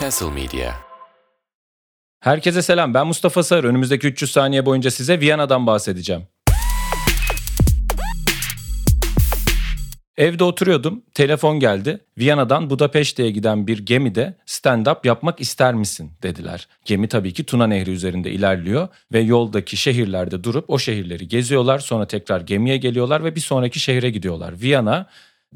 Castle Media. Herkese selam. Ben Mustafa Sarı. Önümüzdeki 300 saniye boyunca size Viyana'dan bahsedeceğim. Evde oturuyordum. Telefon geldi. Viyana'dan Budapeşte'ye giden bir gemide stand-up yapmak ister misin dediler. Gemi tabii ki Tuna Nehri üzerinde ilerliyor ve yoldaki şehirlerde durup o şehirleri geziyorlar. Sonra tekrar gemiye geliyorlar ve bir sonraki şehre gidiyorlar. Viyana,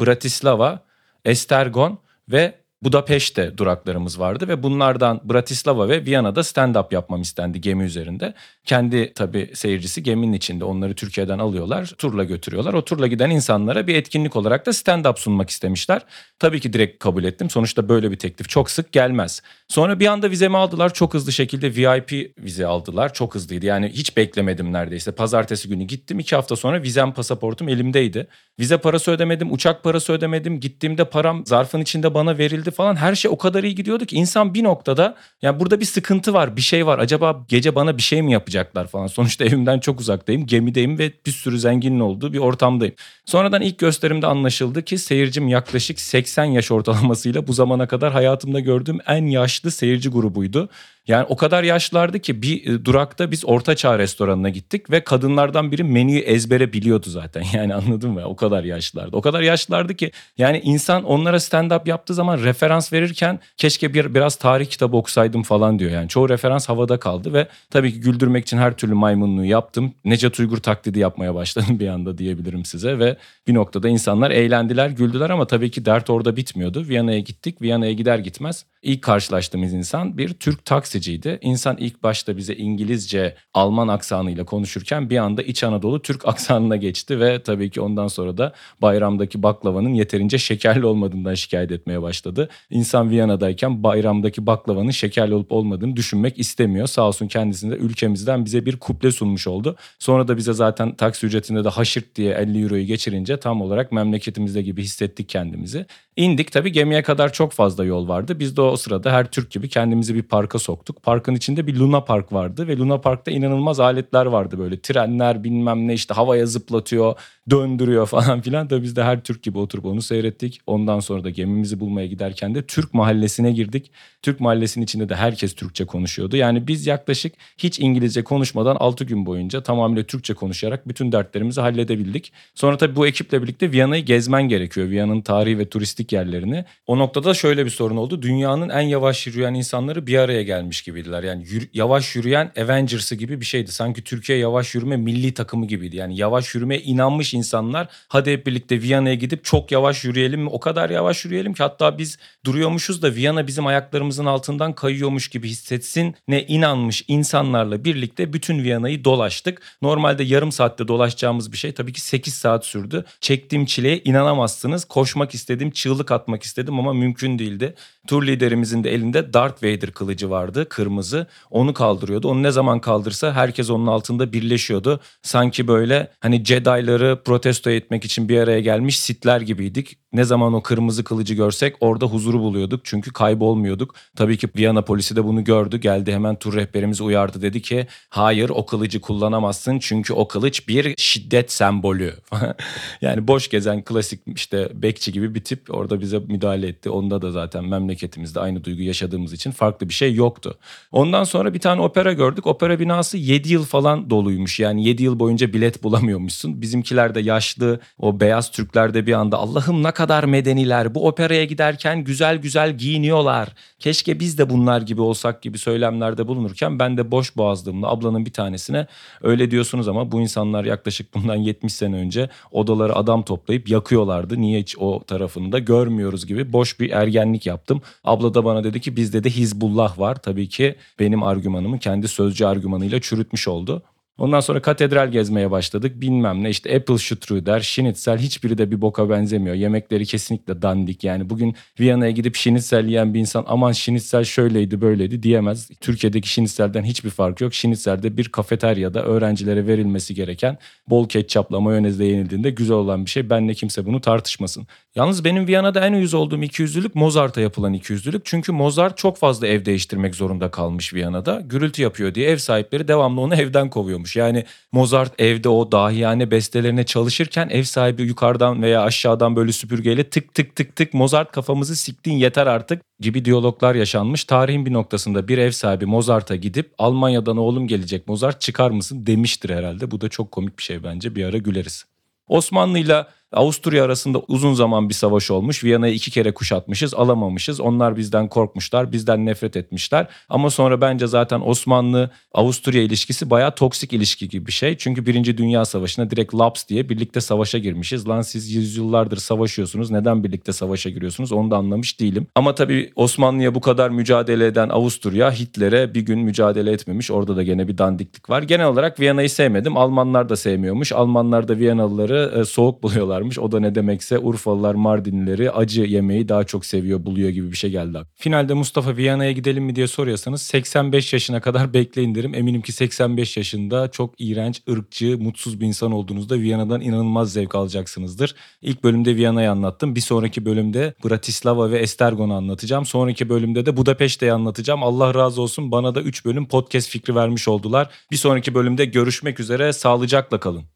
Bratislava, Estergon ve Budapeşte duraklarımız vardı ve bunlardan Bratislava ve Viyana'da stand-up yapmam istendi gemi üzerinde. Kendi tabii seyircisi geminin içinde onları Türkiye'den alıyorlar, turla götürüyorlar. O turla giden insanlara bir etkinlik olarak da stand-up sunmak istemişler. Tabii ki direkt kabul ettim. Sonuçta böyle bir teklif çok sık gelmez. Sonra bir anda vizemi aldılar. Çok hızlı şekilde VIP vize aldılar. Çok hızlıydı. Yani hiç beklemedim neredeyse. Pazartesi günü gittim. iki hafta sonra vizem pasaportum elimdeydi. Vize parası ödemedim, uçak parası ödemedim. Gittiğimde param zarfın içinde bana verildi falan. Her şey o kadar iyi gidiyordu ki insan bir noktada yani burada bir sıkıntı var, bir şey var. Acaba gece bana bir şey mi yapacaklar falan. Sonuçta evimden çok uzaktayım, gemideyim ve bir sürü zenginin olduğu bir ortamdayım. Sonradan ilk gösterimde anlaşıldı ki seyircim yaklaşık 80 yaş ortalamasıyla bu zamana kadar hayatımda gördüğüm en yaşlı seyirci grubuydu. Yani o kadar yaşlılardı ki bir e, durakta biz Orta Çağ restoranına gittik ve kadınlardan biri menüyü ezbere biliyordu zaten. Yani anladın mı? O kadar yaşlılardı. O kadar yaşlılardı ki yani insan onlara stand-up yaptığı zaman referans verirken keşke bir biraz tarih kitabı okusaydım falan diyor. Yani çoğu referans havada kaldı ve tabii ki güldürmek için her türlü maymunluğu yaptım. Necat Uygur taklidi yapmaya başladım bir anda diyebilirim size ve bir noktada insanlar eğlendiler, güldüler ama tabii ki dert orada bitmiyordu. Viyana'ya gittik. Viyana'ya gider gitmez ilk karşılaştığımız insan bir Türk taksiciydi. İnsan ilk başta bize İngilizce, Alman aksanıyla konuşurken bir anda İç Anadolu Türk aksanına geçti ve tabii ki ondan sonra da bayramdaki baklavanın yeterince şekerli olmadığından şikayet etmeye başladı. İnsan Viyana'dayken bayramdaki baklavanın şekerli olup olmadığını düşünmek istemiyor. Sağ olsun kendisinde ülkemizden bize bir kuple sunmuş oldu. Sonra da bize zaten taksi ücretinde de haşırt diye 50 euroyu geçirince tam olarak memleketimizde gibi hissettik kendimizi. İndik tabii gemiye kadar çok fazla yol vardı. Biz de o sırada her Türk gibi kendimizi bir parka soktuk. Parkın içinde bir Luna Park vardı ve Luna Park'ta inanılmaz aletler vardı böyle. Trenler bilmem ne işte havaya zıplatıyor, döndürüyor falan filan. Tabii biz de her Türk gibi oturup onu seyrettik. Ondan sonra da gemimizi bulmaya giderken de Türk mahallesine girdik. Türk mahallesinin içinde de herkes Türkçe konuşuyordu. Yani biz yaklaşık hiç İngilizce konuşmadan 6 gün boyunca tamamıyla Türkçe konuşarak bütün dertlerimizi halledebildik. Sonra tabii bu ekiple birlikte Viyana'yı gezmen gerekiyor. Viyana'nın tarihi ve turistik yerlerini. O noktada şöyle bir sorun oldu. Dünyanın en yavaş yürüyen insanları bir araya gelmiş gibiydiler. Yani yürü, yavaş yürüyen Avengers'ı gibi bir şeydi. Sanki Türkiye yavaş yürüme milli takımı gibiydi. Yani yavaş yürümeye inanmış insanlar hadi hep birlikte Viyana'ya gidip çok yavaş yürüyelim mi? O kadar yavaş yürüyelim ki hatta biz duruyormuşuz da Viyana bizim ayaklarımızın altından kayıyormuş gibi hissetsin ne inanmış insanlarla birlikte bütün Viyana'yı dolaştık. Normalde yarım saatte dolaşacağımız bir şey tabii ki 8 saat sürdü. Çektiğim çileye inanamazsınız. Koşmak istedim, çığlık atmak istedim ama mümkün değildi. Tur liderimizin de elinde Darth Vader kılıcı vardı, kırmızı. Onu kaldırıyordu. Onu ne zaman kaldırsa herkes onun altında birleşiyordu. Sanki böyle hani Jedi'ları protesto etmek için bir araya gelmiş Sith'ler gibiydik. Ne zaman o kırmızı kılıcı görsek orada huzuru buluyorduk. Çünkü kaybolmuyorduk. Tabii ki Viyana polisi de bunu gördü. Geldi hemen tur rehberimiz uyardı. Dedi ki hayır o kılıcı kullanamazsın. Çünkü o kılıç bir şiddet sembolü. yani boş gezen klasik işte bekçi gibi bir tip orada bize müdahale etti. Onda da zaten memleketimizde aynı duygu yaşadığımız için farklı bir şey yoktu. Ondan sonra bir tane opera gördük. Opera binası 7 yıl falan doluymuş. Yani 7 yıl boyunca bilet bulamıyormuşsun. Bizimkiler de yaşlı o beyaz Türkler de bir anda Allah'ım ne kadar medeniler. Bu operaya giderken güzel güzel giyiniyorlar. Keşke biz de bunlar gibi olsak gibi söylemlerde bulunurken ben de boş boğazlığımla ablanın bir tanesine öyle diyorsunuz ama bu insanlar yaklaşık bundan 70 sene önce odaları adam toplayıp yakıyorlardı. Niye hiç o tarafını da görmüyoruz gibi boş bir ergenlik yaptım. Abla da bana dedi ki bizde de Hizbullah var. Tabii ki benim argümanımı kendi sözcü argümanıyla çürütmüş oldu. Ondan sonra katedral gezmeye başladık. Bilmem ne işte Apple Strudel, Schnitzel hiçbiri de bir boka benzemiyor. Yemekleri kesinlikle dandik. Yani bugün Viyana'ya gidip Schnitzel yiyen bir insan aman Schnitzel şöyleydi böyleydi diyemez. Türkiye'deki Schnitzel'den hiçbir fark yok. Schnitzel'de bir kafeteryada öğrencilere verilmesi gereken bol ketçapla mayonezle yenildiğinde güzel olan bir şey. Benle kimse bunu tartışmasın. Yalnız benim Viyana'da en uyuz olduğum ikiyüzlülük Mozart'a yapılan ikiyüzlülük. Çünkü Mozart çok fazla ev değiştirmek zorunda kalmış Viyana'da. Gürültü yapıyor diye ev sahipleri devamlı onu evden kovuyormuş oluyormuş. Yani Mozart evde o dahiyane bestelerine çalışırken ev sahibi yukarıdan veya aşağıdan böyle süpürgeyle tık tık tık tık Mozart kafamızı siktin yeter artık gibi diyaloglar yaşanmış. Tarihin bir noktasında bir ev sahibi Mozart'a gidip Almanya'dan oğlum gelecek Mozart çıkar mısın demiştir herhalde. Bu da çok komik bir şey bence bir ara güleriz. Osmanlı'yla Avusturya arasında uzun zaman bir savaş olmuş. Viyana'yı iki kere kuşatmışız, alamamışız. Onlar bizden korkmuşlar, bizden nefret etmişler. Ama sonra bence zaten Osmanlı-Avusturya ilişkisi bayağı toksik ilişki gibi bir şey. Çünkü Birinci Dünya Savaşı'na direkt laps diye birlikte savaşa girmişiz. Lan siz yüzyıllardır savaşıyorsunuz, neden birlikte savaşa giriyorsunuz onu da anlamış değilim. Ama tabii Osmanlı'ya bu kadar mücadele eden Avusturya Hitler'e bir gün mücadele etmemiş. Orada da gene bir dandiklik var. Genel olarak Viyana'yı sevmedim. Almanlar da sevmiyormuş. Almanlar da Viyanalıları e, soğuk buluyorlar varmış. O da ne demekse Urfalılar Mardinlileri acı yemeği daha çok seviyor buluyor gibi bir şey geldi. Finalde Mustafa Viyana'ya gidelim mi diye soruyorsanız 85 yaşına kadar bekleyin derim. Eminim ki 85 yaşında çok iğrenç, ırkçı, mutsuz bir insan olduğunuzda Viyana'dan inanılmaz zevk alacaksınızdır. İlk bölümde Viyana'yı anlattım. Bir sonraki bölümde Bratislava ve Estergon'u anlatacağım. Sonraki bölümde de Budapeşte'yi anlatacağım. Allah razı olsun bana da 3 bölüm podcast fikri vermiş oldular. Bir sonraki bölümde görüşmek üzere. Sağlıcakla kalın.